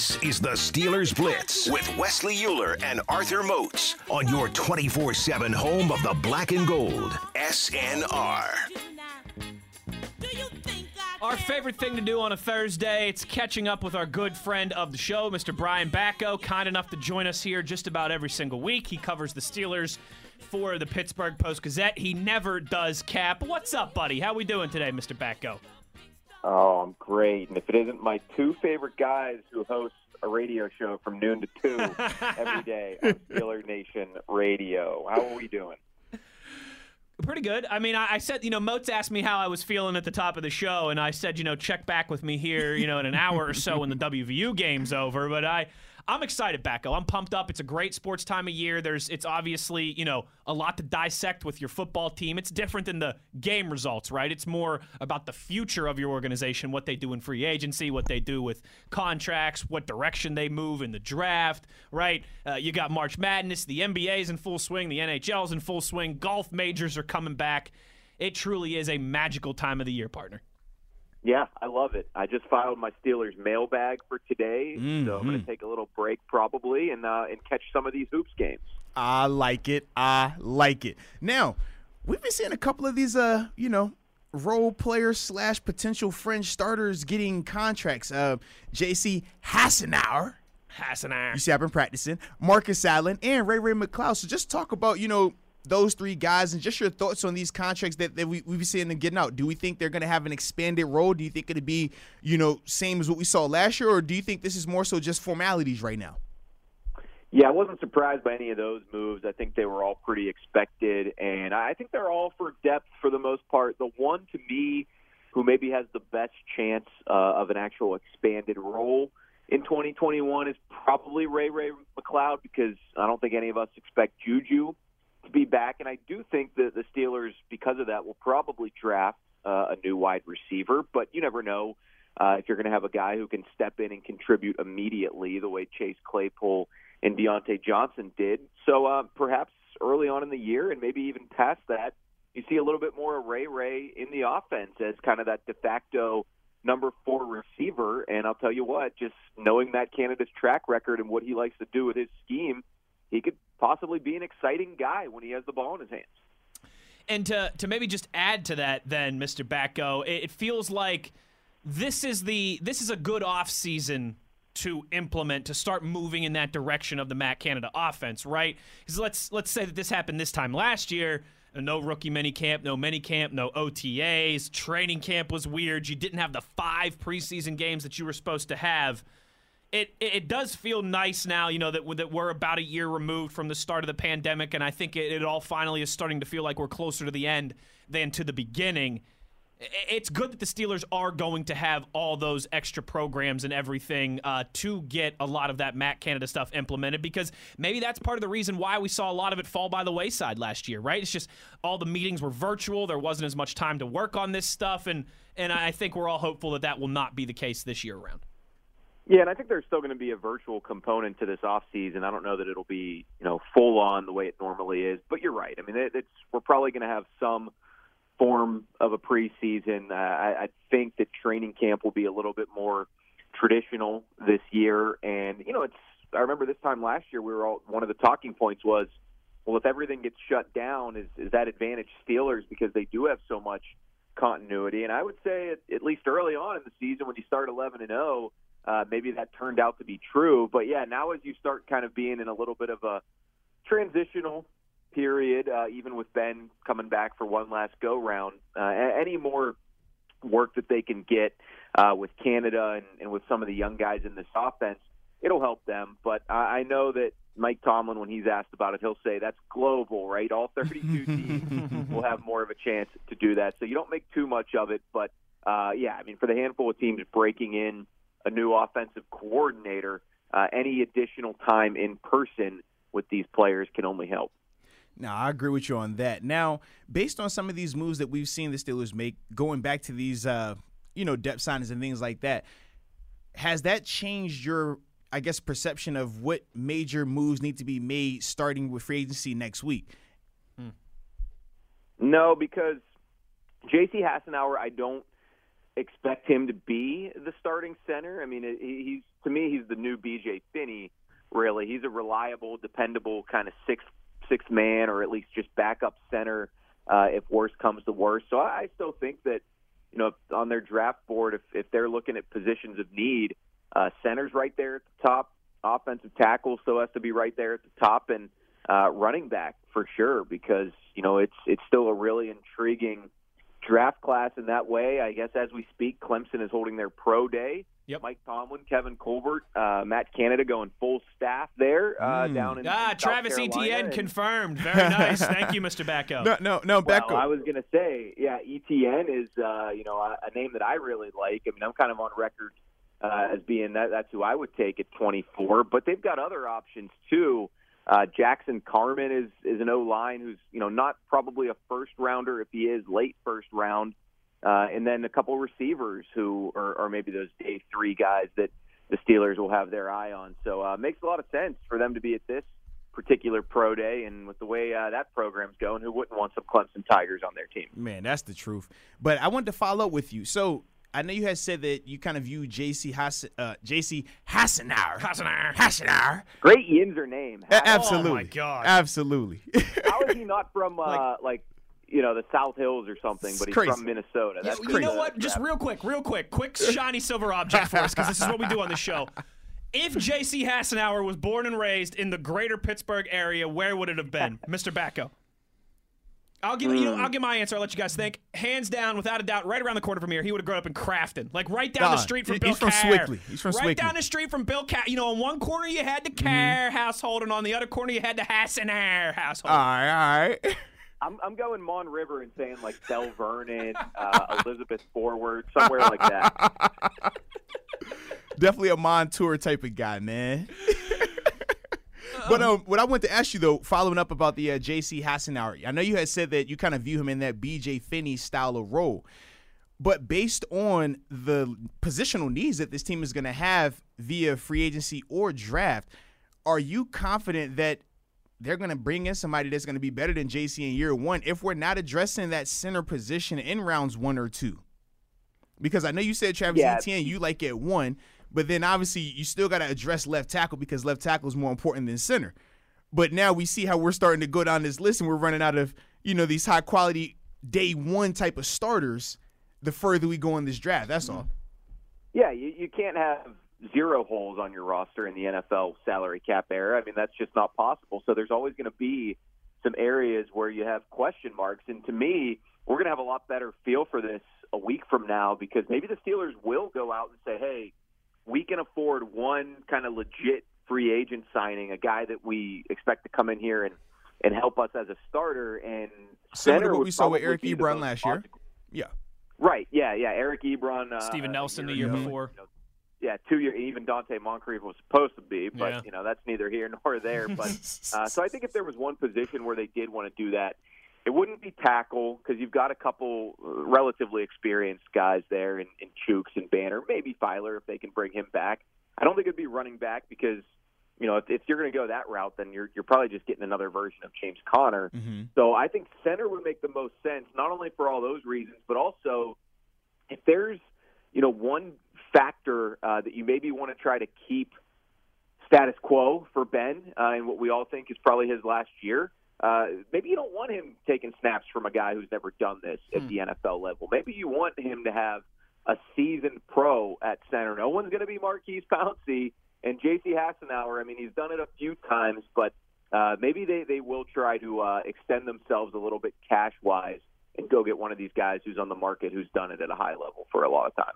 This is the Steelers Blitz with Wesley Uhler and Arthur Moats on your 24 7 home of the black and gold. SNR. Our favorite thing to do on a Thursday, it's catching up with our good friend of the show, Mr. Brian Batko, kind enough to join us here just about every single week. He covers the Steelers for the Pittsburgh Post Gazette. He never does cap. What's up, buddy? How we doing today, Mr. Batko? Oh, I'm great. And if it isn't my two favorite guys who host a radio show from noon to 2 every day on Steeler Nation Radio, how are we doing? Pretty good. I mean, I, I said, you know, Moats asked me how I was feeling at the top of the show, and I said, you know, check back with me here, you know, in an hour or so when the WVU game's over. But I, I'm excited, Batko. I'm pumped up. It's a great sports time of year. There's, it's obviously, you know, a lot to dissect with your football team. It's different than the game results, right? It's more about the future of your organization, what they do in free agency, what they do with contracts, what direction they move in the draft, right? Uh, you got March Madness, the NBA's in full swing, the NHL's in full swing, golf majors are coming back. It truly is a magical time of the year, partner. Yeah, I love it. I just filed my Steelers mailbag for today, mm-hmm. so I'm going to take a little break probably and uh, and catch some of these hoops games. I like it. I like it. Now, we've been seeing a couple of these, uh, you know, role players slash potential fringe starters getting contracts. Uh, J.C. Hassenauer. Hassenauer. You see, I've been practicing. Marcus Allen and Ray Ray McCloud. So just talk about, you know, those three guys and just your thoughts on these contracts that, that we, we've seen them getting out. Do we think they're going to have an expanded role? Do you think it'll be, you know, same as what we saw last year, or do you think this is more so just formalities right now? Yeah, I wasn't surprised by any of those moves. I think they were all pretty expected, and I think they're all for depth for the most part. The one to me who maybe has the best chance uh, of an actual expanded role in 2021 is probably Ray Ray McCloud because I don't think any of us expect Juju to be back, and I do think that the Steelers, because of that, will probably draft uh, a new wide receiver. But you never know uh, if you're going to have a guy who can step in and contribute immediately, the way Chase Claypool and Diontae Johnson did. So uh, perhaps early on in the year, and maybe even past that, you see a little bit more of Ray Ray in the offense as kind of that de facto number four receiver. And I'll tell you what, just knowing that Canada's track record and what he likes to do with his scheme, he could possibly be an exciting guy when he has the ball in his hands. And to to maybe just add to that, then, Mr. Batko, it, it feels like this is the this is a good off season to implement to start moving in that direction of the Matt Canada offense, right? Because let's let's say that this happened this time last year. No rookie mini camp, no mini camp, no OTAs. Training camp was weird. You didn't have the five preseason games that you were supposed to have it it does feel nice now, you know, that that we're about a year removed from the start of the pandemic, and I think it, it all finally is starting to feel like we're closer to the end than to the beginning. It's good that the Steelers are going to have all those extra programs and everything uh, to get a lot of that Matt Canada stuff implemented because maybe that's part of the reason why we saw a lot of it fall by the wayside last year, right? It's just all the meetings were virtual. There wasn't as much time to work on this stuff, and and I think we're all hopeful that that will not be the case this year around. Yeah, and I think there's still going to be a virtual component to this off season. I don't know that it'll be you know full on the way it normally is, but you're right. I mean, it, it's we're probably going to have some form of a preseason. Uh, I, I think that training camp will be a little bit more traditional this year, and you know, it's. I remember this time last year, we were all one of the talking points was, well, if everything gets shut down, is is that advantage Steelers because they do have so much continuity? And I would say, at, at least early on in the season, when you start 11 and 0 uh, maybe that turned out to be true. But yeah, now as you start kind of being in a little bit of a transitional period, uh, even with Ben coming back for one last go round, uh, any more work that they can get uh, with Canada and, and with some of the young guys in this offense, it'll help them. But I, I know that Mike Tomlin, when he's asked about it, he'll say that's global, right? All 32 teams will have more of a chance to do that. So you don't make too much of it. But uh, yeah, I mean, for the handful of teams breaking in a new offensive coordinator, uh, any additional time in person with these players can only help. Now, I agree with you on that. Now, based on some of these moves that we've seen the Steelers make, going back to these, uh, you know, depth signings and things like that, has that changed your, I guess, perception of what major moves need to be made starting with free agency next week? Hmm. No, because J.C. Hassenauer, I don't expect him to be the starting center. I mean, he's to me, he's the new BJ Finney. Really, he's a reliable, dependable kind of six six man, or at least just backup center uh, if worse comes to worse. So I still think that you know on their draft board, if if they're looking at positions of need, uh, center's right there at the top. Offensive tackle still has to be right there at the top, and uh, running back for sure because you know it's it's still a really intriguing draft class in that way. I guess as we speak, Clemson is holding their pro day. Yep. Mike Tomlin, Kevin Colbert, uh, Matt Canada going full staff there uh, Mm. down in Ah, South Travis Carolina. Etienne And- confirmed. Very nice. Thank you, Mr. Batko. No, no, no. Back Well, I was going to say, yeah, Etienne is uh, you know a, a name that I really like. I mean, I'm kind of on record uh, as being that that's who I would take at 24. But they've got other options too. Uh, Jackson Carman is is an O line who's you know not probably a first rounder if he is late first round, uh, and then a couple receivers who are, are maybe those day three guys that the Steelers will have their eye on. So uh, makes a lot of sense for them to be at this particular pro day, and with the way uh, that program's going, who wouldn't want some Clemson Tigers on their team? Man, that's the truth. But I wanted to follow up with you. So I know you had said that you kind of view JC Hass- uh, JC Hassenauer. Hassenauer. Hassenauer. Great Yinzer name. A- Absolutely. Oh, my God. Absolutely. how is he not from uh, like, you know the South Hills or something, but he's crazy. from Minnesota? That's crazy. you know what? Just real quick, real quick, quick shiny silver object for us because this is what we do on the show. If J.C. Hassenauer was born and raised in the greater Pittsburgh area, where would it have been, Mr. Batko? I'll give you know I'll give my answer. I'll let you guys think. Hands down, without a doubt, right around the corner from here, he would have grown up in Crafton, like right down the street from he- Bill he's from Sewickley. He's from right Sewickley. down the street from Bill Cowher. You know, on one corner you had the Cowher household, and on the other corner you had the Hassenauer household. all right, all right. I'm, I'm going Mon River and saying like Belle Vernon, uh, Elizabeth Forward, somewhere like that. Definitely a Montour type of guy, man. but um, what I want to ask you though, following up about the uh, J.C. Hassenauer, I know you had said that you kind of view him in that B.J. Finney style of role, but based on the positional needs that this team is going to have via free agency or draft, are you confident that they're going to bring in somebody that's going to be better than J.C. in year one if we're not addressing that center position in rounds one or two? Because I know you said Travis Yeah. Etienne, you like at one, but then obviously you still got to address left tackle because left tackle is more important than center. But now we see how we're starting to go down this list and we're running out of, you know, these high quality day one type of starters the further we go in this draft. That's all. Yeah, you, you can't have zero holes on your roster in the NFL salary cap era. I mean, that's just not possible. So there's always going to be some areas where you have question marks. And to me, we're going to have a lot better feel for this a week from now because maybe the Steelers will go out and say, hey, we can afford one kind of legit free agent signing, a guy that we expect to come in here and, and help us as a starter. And Similar to center what we saw with Eric Ebron most last year. logical- Yeah. Right. Yeah. Yeah. Eric Ebron. Uh, Steven a Nelson the year year ago, before. you know, yeah, two year. Even Donte Moncrief was supposed to be, but Yeah. you know that's neither here nor there. But uh, so I think if there was one position where they did want to do that, it wouldn't be tackle because you've got a couple uh, relatively experienced guys there in, in Chuks and Banner, maybe Feiler if they can bring him back. I don't think it'd be running back because you know if, if you're going to go that route, then you're you're probably just getting another version of James Conner. Mm-hmm. So I think center would make the most sense, not only for all those reasons, but also if there's you know one factor uh, that you maybe want to try to keep status quo for Ben uh, and what we all think is probably his last year. Uh, maybe you don't want him taking snaps from a guy who's never done this at the NFL level. Maybe you want him to have a seasoned pro at center. No one's going to be Maurkice Pouncey and J.C. Hassenauer. I mean, he's done it a few times, but uh, maybe they, they will try to uh, extend themselves a little bit cash wise and go get one of these guys who's on the market who's done it at a high level for a lot of time.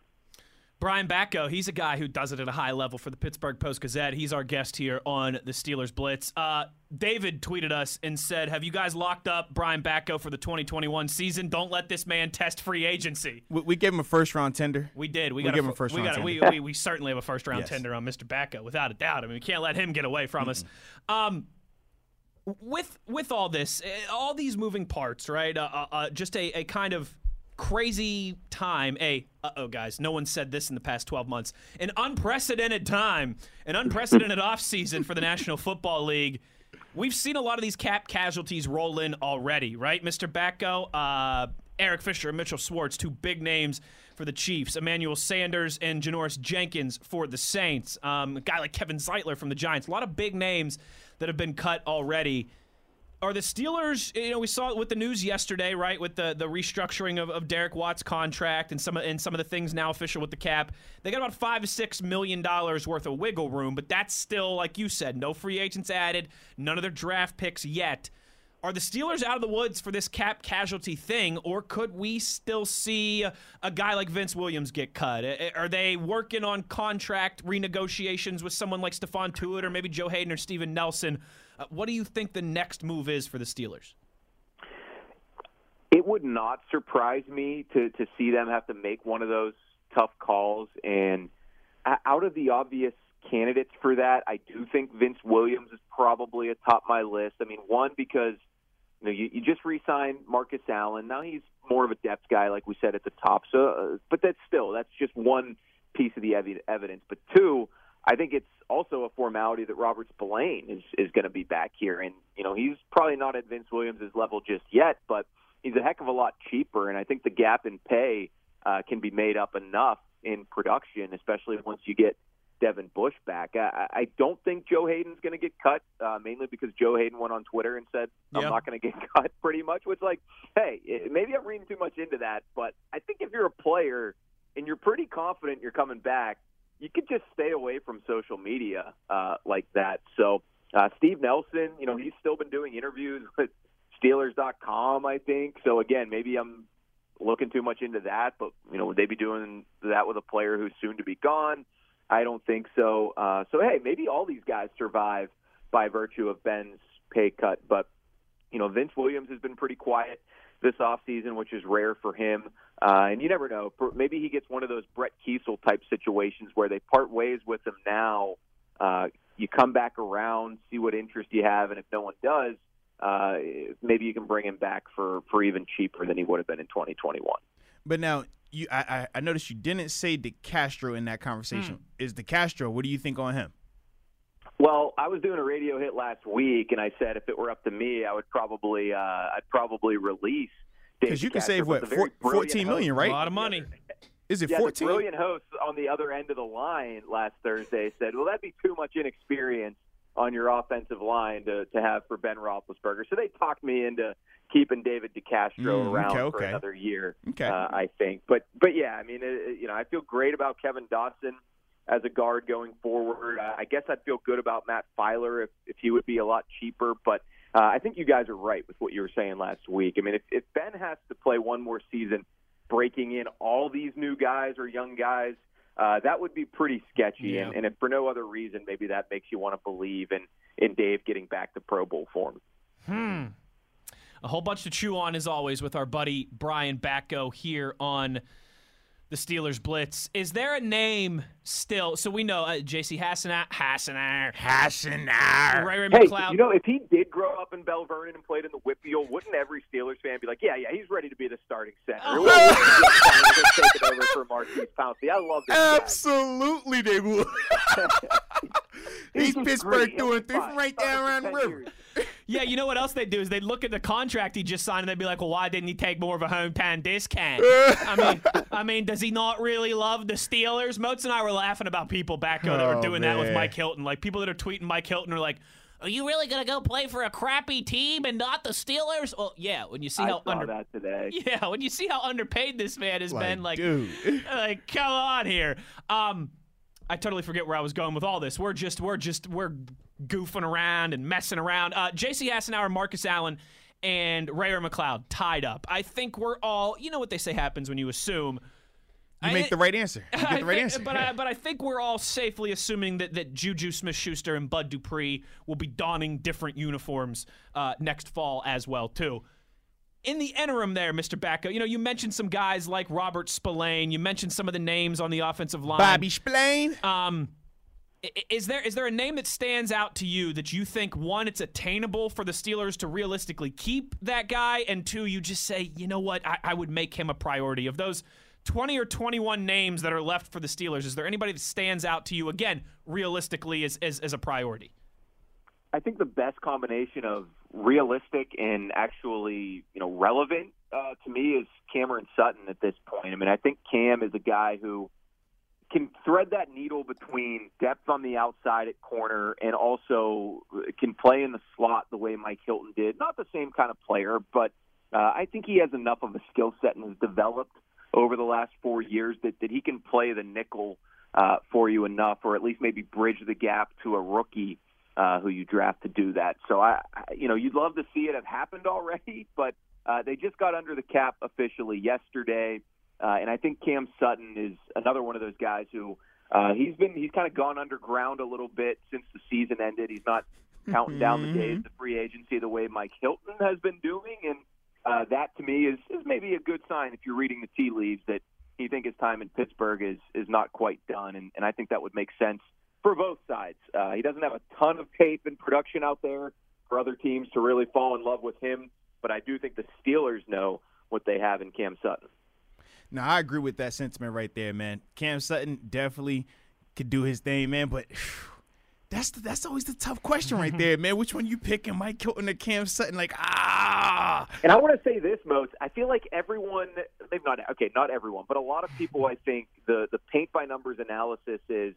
Brian Batko, he's a guy who does it at a high level for the Pittsburgh Post Gazette. He's our guest here on the Steelers Blitz. Uh, David tweeted us and said, Have you guys locked up Brian Batko for the 2021 season? Don't let this man test free agency. We, we gave him a first round tender. We did. We, We give a, him a first we round got a- we, tender. we, we certainly have a first round Yes. tender on Mr. Batko, without a doubt. I mean, we can't let him get away from us. Um, with with all this, eh, all these moving parts, right? Uh, uh, uh, just a, a kind of crazy time. A uh oh, guys, no one said this in the past twelve months. An unprecedented time, an unprecedented offseason for the National Football League. We've seen a lot of these cap casualties roll in already, right, Mr. Batko? Uh, Eric Fisher and Mitchell Schwartz, two big names for the Chiefs. Emmanuel Sanders and Janoris Jenkins for the Saints. Um, a guy like Kevin Zeitler from the Giants. A lot of big names that have been cut already. Are the Steelers? You know, we saw it with the news yesterday, right? With the, the restructuring of, of Derek Watt's contract and some and some of the things now official with the cap. They got about five to six million dollars worth of wiggle room, but that's still, like you said, no free agents added, none of their draft picks yet. Are the Steelers out of the woods for this cap casualty thing, or could we still see a, a guy like Vince Williams get cut? Are they working on contract renegotiations with someone like Stephon Tuitt or maybe Joe Haden or Steven Nelson? Uh, what do you think the next move is for the Steelers? It would not surprise me to to see them have to make one of those tough calls. And out of the obvious candidates for that, I do think Vince Williams is probably atop my list. I mean, one because you know, you, you just re-signed Marcus Allen. Now he's more of a depth guy, like we said at the top. So, uh, but that's still that's just one piece of the ev- evidence. But two, I think it's also a formality that Robert Spillane is is going to be back here, and you know he's probably not at Vince Williams' level just yet, but he's a heck of a lot cheaper, and I think the gap in pay uh, can be made up enough in production, especially once you get Devin Bush back. I, I don't think Joe Haden's going to get cut, uh, mainly because Joe Haden went on Twitter and said, I'm yep. not going to get cut pretty much, which, like, hey, maybe I'm reading too much into that, but I think if you're a player and you're pretty confident you're coming back, you could just stay away from social media uh, like that. So, uh, Steve Nelson, you know, he's still been doing interviews with Steelers.com, I think. So, again, maybe I'm looking too much into that, but, you know, would they be doing that with a player who's soon to be gone? I don't think so. Uh, so hey, maybe all these guys survive by virtue of Ben's pay cut, but you know Vince Williams has been pretty quiet this offseason, which is rare for him. Uh, and you never know. Maybe he gets one of those Brett Keisel type situations where they part ways with him now. Uh, you come back around, see what interest you have, and if no one does, uh, maybe you can bring him back for, for even cheaper than he would have been in 2021. But now you I, I noticed you didn't say DeCastro in that conversation. Mm. Is DeCastro? What do you think on him? Well, I was doing a radio hit last week, and I said if it were up to me, I would probably uh, I'd probably release because you can save what fourteen million, right? A lot of money. Is it yeah, 14? The brilliant host on the other end of the line last Thursday said, "Well, that'd be too much inexperience on your offensive line to, to have for Ben Roethlisberger." So they talked me into keeping David DeCastro mm, around okay, okay. for another year. Okay. Uh, I think, but but yeah, I mean, it, you know, I feel great about Kevin Dotson as a guard going forward. Uh, I guess I'd feel good about Matt Feiler if if he would be a lot cheaper, but. Uh, I think you guys are right with what you were saying last week. I mean, if, if Ben has to play one more season, breaking in all these new guys or young guys, uh, that would be pretty sketchy. Yeah. And, and if for no other reason, maybe that makes you want to believe in in Dave getting back to Pro Bowl form. Hmm. A whole bunch to chew on, as always, with our buddy Brian Batko here on the Steelers Blitz. Is there a name still? So we know uh, J.C. Hassenauer, Hassenauer, Hassenauer. Ray Ray hey, McCloud. you know, if he did grow up in Belle Vernon and played in the Whitfield, wouldn't every Steelers fan be like, "Yeah, yeah, he's ready to be the starting center"? Oh. take it over for Maurkice Pouncey. I love this. Absolutely, guy. they would. he's Pittsburgh doing three from right there around the river. Yeah, you know what else they do is they look at the contract he just signed and they'd be like, "Well, why didn't he take more of a hometown discount?" I mean, I mean, does he not really love the Steelers? Moats and I were laughing about people back that oh, were doing man. that with Mike Hilton, like people that are tweeting Mike Hilton are like. Are you really gonna go play for a crappy team and not the Steelers? Well, yeah. When you see I how saw under that today. yeah, when you see how underpaid this man has like, been, like, dude. like come on here. Um, I totally forget where I was going with all this. We're just we're just we're goofing around and messing around. Uh, J.C. Hassenauer, Marcus Allen, and Ray Ray McCloud tied up. I think we're all. You know what they say happens when you assume. You make the right answer. You get the right think, answer. But I, but I think we're all safely assuming that, that Juju Smith Schuster and Bud Dupree will be donning different uniforms uh, next fall as well, too. In the interim, there, Mr. Batko, you know, you mentioned some guys like Robert Spillane. You mentioned some of the names on the offensive line. Bobby Spillane. Um, is there is there a name that stands out to you that you think one it's attainable for the Steelers to realistically keep that guy, and two you just say you know what I, I would make him a priority of those 20 or 21 names that are left for the Steelers, is there anybody that stands out to you, again, realistically, as, as, as a priority? I think the best combination of realistic and actually, you know, relevant uh, to me is Cameron Sutton at this point. I mean, I think Cam is a guy who can thread that needle between depth on the outside at corner and also can play in the slot the way Mike Hilton did. Not the same kind of player, but uh, I think he has enough of a skill set and has developed over the last four years that, that he can play the nickel uh, for you enough, or at least maybe bridge the gap to a rookie uh, who you draft to do that. So I, you know, you'd love to see it have happened already, but uh, they just got under the cap officially yesterday. Uh, and I think Cam Sutton is another one of those guys who uh, he's been he's kind of gone underground a little bit since the season ended. He's not counting down the days of free agency the way Mike Hilton has been doing, and uh, that to me is is maybe a good sign if you're reading the tea leaves that you think his time in Pittsburgh is is not quite done, and, and I think that would make sense for both sides. Uh, he doesn't have a ton of tape and production out there for other teams to really fall in love with him, but I do think the Steelers know what they have in Cam Sutton. Now I agree with that sentiment right there, man. Cam Sutton definitely could do his thing, man. But that's the, that's always the tough question right there, man. Which one you picking, Mike Hilton or Cam Sutton? Like ah. And I want to say this, Moats. I feel like everyone, maybe not okay, not everyone, but a lot of people. I think the the paint by numbers analysis is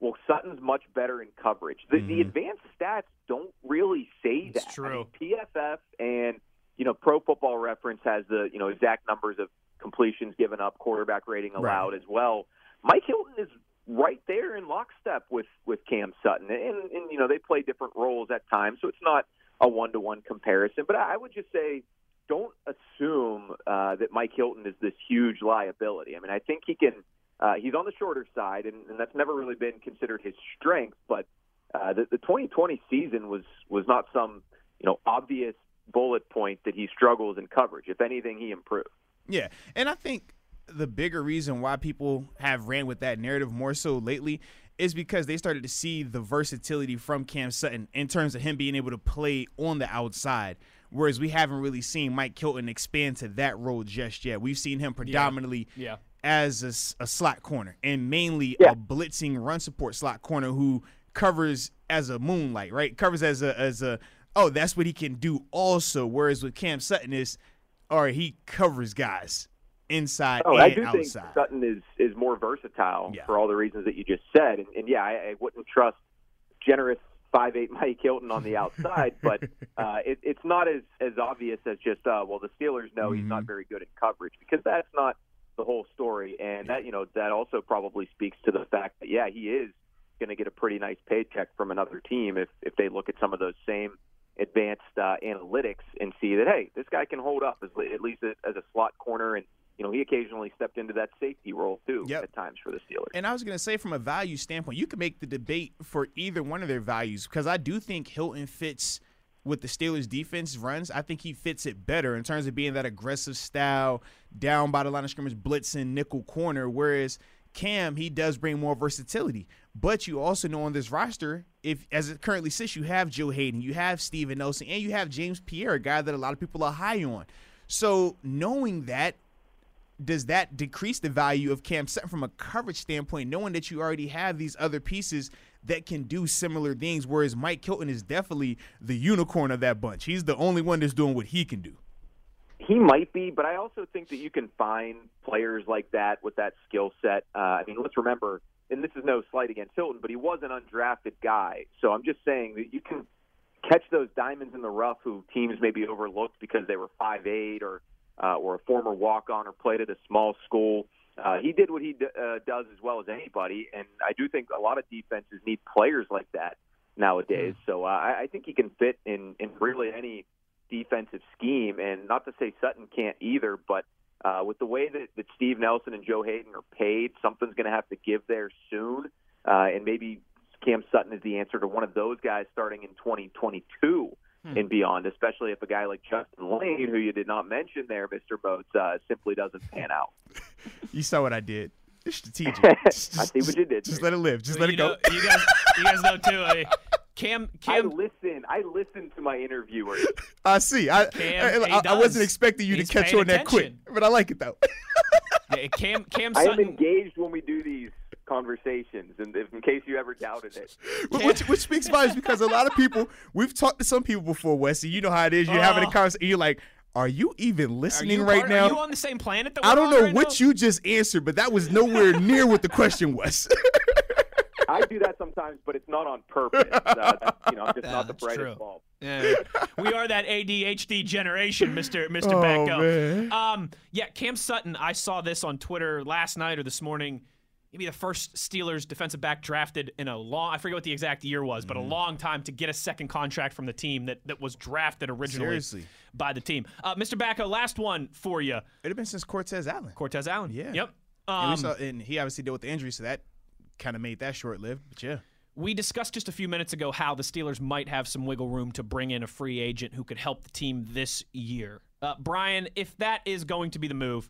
well, Sutton's much better in coverage. The, mm-hmm. the advanced stats don't really say that. It's true. I mean, PFF and you know Pro Football Reference has the you know exact numbers of completions given up, quarterback rating allowed right. as well. Mike Hilton is right there in lockstep with with Cam Sutton, and, and you know they play different roles at times, so it's not a one to one comparison. But I would just say, don't assume uh, that Mike Hilton is this huge liability. I mean, I think he can. Uh, he's on the shorter side, and, and that's never really been considered his strength. But uh, the, the 2020 season was was not some you know obvious bullet point that he struggles in coverage. If anything, he improved. Yeah, and I think the bigger reason why people have ran with that narrative more so lately is because they started to see the versatility from Cam Sutton in terms of him being able to play on the outside. Whereas we haven't really seen Mike Hilton expand to that role just yet. We've seen him predominantly yeah. Yeah. As a, a, slot corner and mainly yeah. a blitzing run support slot corner who covers as a moonlight, right? Covers as a as a oh, that's what he can do also. Whereas with Cam Sutton is or he covers guys inside oh, and I do outside. think Sutton is is more versatile yeah. for all the reasons that you just said, and, and yeah, I, I wouldn't trust generous five eight Mike Hilton on the outside, but uh, it, it's not as as obvious as just uh, well the Steelers know mm-hmm. he's not mm-hmm. very good at coverage because that's not the whole story, and that you know that also probably speaks to the fact that yeah he is going to get a pretty nice paycheck from another team if if they look at some of those same advanced uh, analytics and see that hey, this guy can hold up as, at least as a slot corner, and you know he occasionally stepped into that safety role too yep. at times for the Steelers. And I was going to say, from a value standpoint, you could make the debate for either one of their values because I do think Hilton fits with the Steelers defense runs, I think he fits it better in terms of being that aggressive style, down by the line of scrimmage, blitzing, nickel corner. Whereas Cam, he does bring more versatility. But you also know on this roster, if as it currently sits, you have Joe Haden, you have Steven Nelson, and you have James Pierre, a guy that a lot of people are high on. So knowing that, does that decrease the value of Cam Sutton from a coverage standpoint, knowing that you already have these other pieces that can do similar things, whereas Mike Hilton is definitely the unicorn of that bunch. He's the only one that's doing what he can do. He might be, but I also think that you can find players like that with that skill set. Uh, I mean, let's remember and this is no slight against Hilton, but he was an undrafted guy. So I'm just saying that you can catch those diamonds in the rough who teams maybe overlooked because they were five eight or uh, or a former walk on or played at a small school. Uh, he did what he d- uh, does as well as anybody, and I do think a lot of defenses need players like that nowadays. Mm. So uh, I, I think he can fit in in really any defensive scheme. And not to say Sutton can't either, but uh, with the way that, that Steve Nelson and Joe Haden are paid, something's going to have to give there soon. Uh, and maybe Cam Sutton is the answer to one of those guys starting in 2022 hmm. and beyond, especially if a guy like Justin Layne, who you did not mention there, Mr. Boats, uh, simply doesn't pan out. you saw what I did. It's strategic. Just, I see what you did. Just let it live. Just let you it go. Know, you guys, you guys know too. I, Cam, Cam, I listen. I listen to my interviewers. I see. I Cam, I, I, wasn't expecting you He's to catch on that quick, but I like it though. yeah, Cam, Cam I am engaged when we do these conversations, and if, in case you ever doubted it. which, which speaks volumes because a lot of people we've talked to some people before, Wesley. You know how it is. You're having a Oh. conversation. You're like, Are you even listening you right part- now? Are you on the same planet that I we're don't know right what now? you just answered, but that was nowhere near what the question was. I do that sometimes, but it's not on purpose. Uh, that's, you know, I'm just Yeah, not the brightest true. bulb. Yeah. we are that ADHD generation, Mister Mister Oh, Batko. man. Um, yeah, Cam Sutton. I saw this on Twitter last night or this morning. Maybe the first Steelers defensive back drafted in a long. I forget what the exact year was, but a Mm-hmm. long time to get a second contract from the team that that was drafted originally Seriously. by the team. Uh, Mr. Batko, last one for you. It'd have been since Cortez Allen. Cortez Allen. Yeah. Yep. and, Um, we saw, and he obviously dealt with the injury, so that kind of made that short lived. But yeah. We discussed just a few minutes ago how the Steelers might have some wiggle room to bring in a free agent who could help the team this year. Uh, Brian, if that is going to be the move,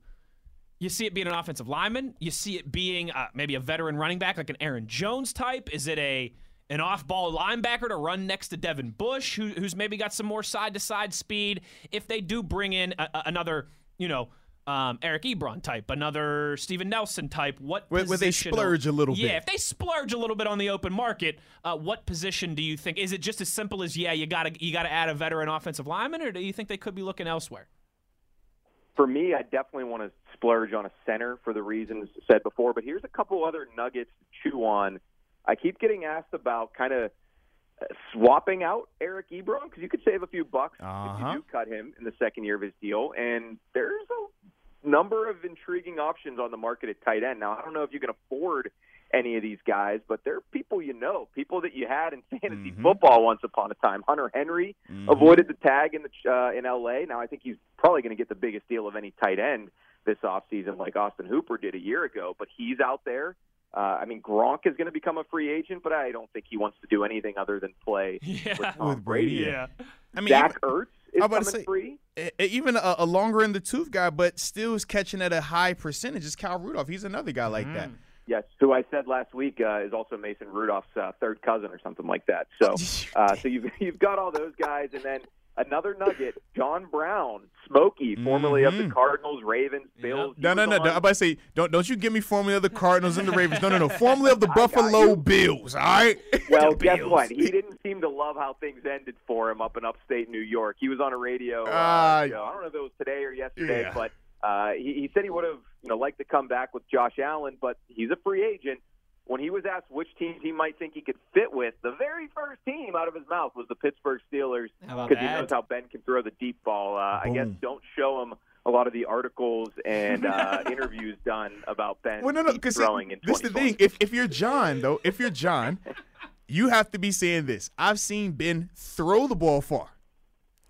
you see it being an offensive lineman. You see it being uh, maybe a veteran running back, like an Aaron Jones type. Is it a an off-ball linebacker to run next to Devin Bush, who, who's maybe got some more side-to-side speed? If they do bring in a, a- another, you know. Um, Eric Ebron type, another Steven Nelson type. What Where- where they splurge a little yeah, bit. if they splurge a little bit on the open market, uh, what position do you think? Is it just as simple as yeah, you gotta you gotta add a veteran offensive lineman, or do you think they could be looking elsewhere? For me, I definitely want to splurge on a center for the reasons said before. But here's a couple other nuggets to chew on. I keep getting asked about kind of swapping out Eric Ebron because you could save a few bucks Uh-huh. if you do cut him in the second year of his deal. And there's a number of intriguing options on the market at tight end. Now, I don't know if you can afford any of these guys, but they're people you know, people that you had in fantasy Mhm. football once upon a time. Hunter Henry Mhm. avoided the tag in the uh, in LA. Now I think he's probably going to get the biggest deal of any tight end this offseason like Austin Hooper did a year ago, but he's out there. Uh, I mean, Gronk is going to become a free agent, but I don't think he wants to do anything other than play Yeah, with Tom With Brady, Brady. yeah. I mean, Zach Ertz is I'm about to coming say- free. even a, a longer in the tooth guy, but still is catching at a high percentage is Kyle Rudolph. He's another guy like that. Yes, who I said last week uh, is also Mason Rudolph's uh, third cousin or something like that. So, uh, so you've you've got all those guys, and then another nugget, John Brown, Smokey, formerly of the Mhm. Cardinals, Ravens, Bills. He No, no, no, no. on- I'm about to say, don't don't you give me formerly of the Cardinals and the Ravens. No, no, no. Formerly of the I Buffalo. Bills. All right. Well, The guess Bills. what? He didn't seem to love how things ended for him up in upstate New York. He was on a radio uh, Ah, show. I don't know if it was today or yesterday, yeah. but uh, he, he said he would have you know liked to come back with Josh Allen, but he's a free agent. When he was asked which teams he might think he could fit with, the very first team out of his mouth was the Pittsburgh Steelers because he knows how Ben can throw the deep ball. Uh, I guess don't show him a lot of the articles and uh, interviews done about Ben Well, no, no. Because in this is the thing. If if you're John though, if you're John, you have to be saying this. I've seen Ben throw the ball far.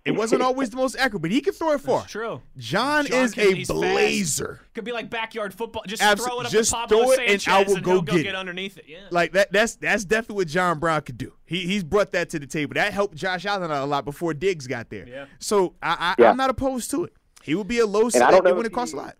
It wasn't always the most accurate, but he could throw it far. It's true. John, John is can- a he's fast. blazer. Could be like backyard football. Just Abso- throw it up just to Pablo throw it and I will and go he'll go get get underneath it. Yeah. Like that. That's that's definitely what John Brown could do. He he's brought that to the table. That helped Josh Allen out a lot before Diggs got there. Yeah. So I, I Yeah. I'm not opposed to it. He would be a low I select don't know when if it costs a lot.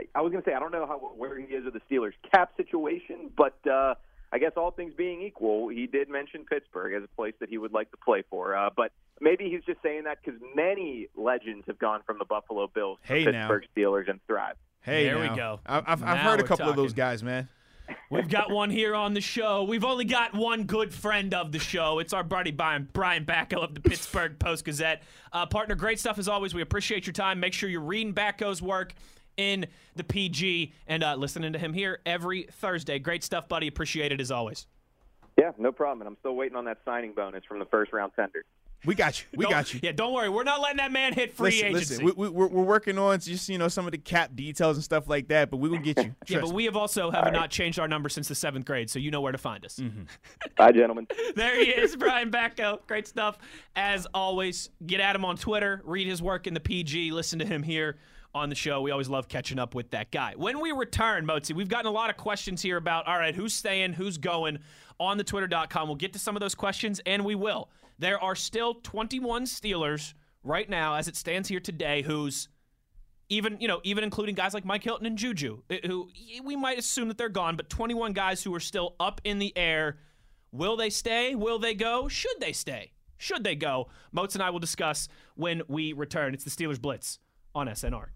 I- I was going to say I don't know how where he is with the Steelers cap situation, but uh, I guess all things being equal, he did mention Pittsburgh as a place that he would like to play for. Uh, but maybe he's just saying that because many legends have gone from the Buffalo Bills Hey, to now. Pittsburgh Steelers and thrive. Hey, There we go. I- I've, I've heard a we're couple of those guys, man. We've got one here on the show. We've only got one good friend of the show. It's our buddy Brian, Brian Batko of the Pittsburgh Post Gazette. Uh, partner, great stuff as always. We appreciate your time. Make sure you're reading Batko's work in the PG and uh, listening to him here every Thursday. Great stuff, buddy. Appreciate it as always. Yeah, no problem. And I'm still waiting on that signing bonus from the first round tender. We got you. We Don't- got you. Yeah, don't worry. We're not letting that man hit free listen, agency. listen. We, we, we're, we're working on just you know some of the cap details and stuff like that, but we gonna get you. yeah, but me. we have also have not changed our number since the seventh grade, so you know where to find us. Mm-hmm. Bye, gentlemen. There he is, Brian Batko. Great stuff. As always, get at him on Twitter, read his work in the PG, listen to him here on the show. We always love catching up with that guy. When we return, Mozi, we've gotten a lot of questions here about, all right, who's staying, who's going on the twitter.com. We'll get to some of those questions, and we will. There are still 21 Steelers right now, as it stands here today, who's even you know even including guys like Mike Hilton and Juju, eh, who we might assume that they're gone, but 21 guys who are still up in the air. Will they stay? Will they go? Should they stay? Should they go? Moats and I will discuss when we return. It's the Steelers Blitz on SNR.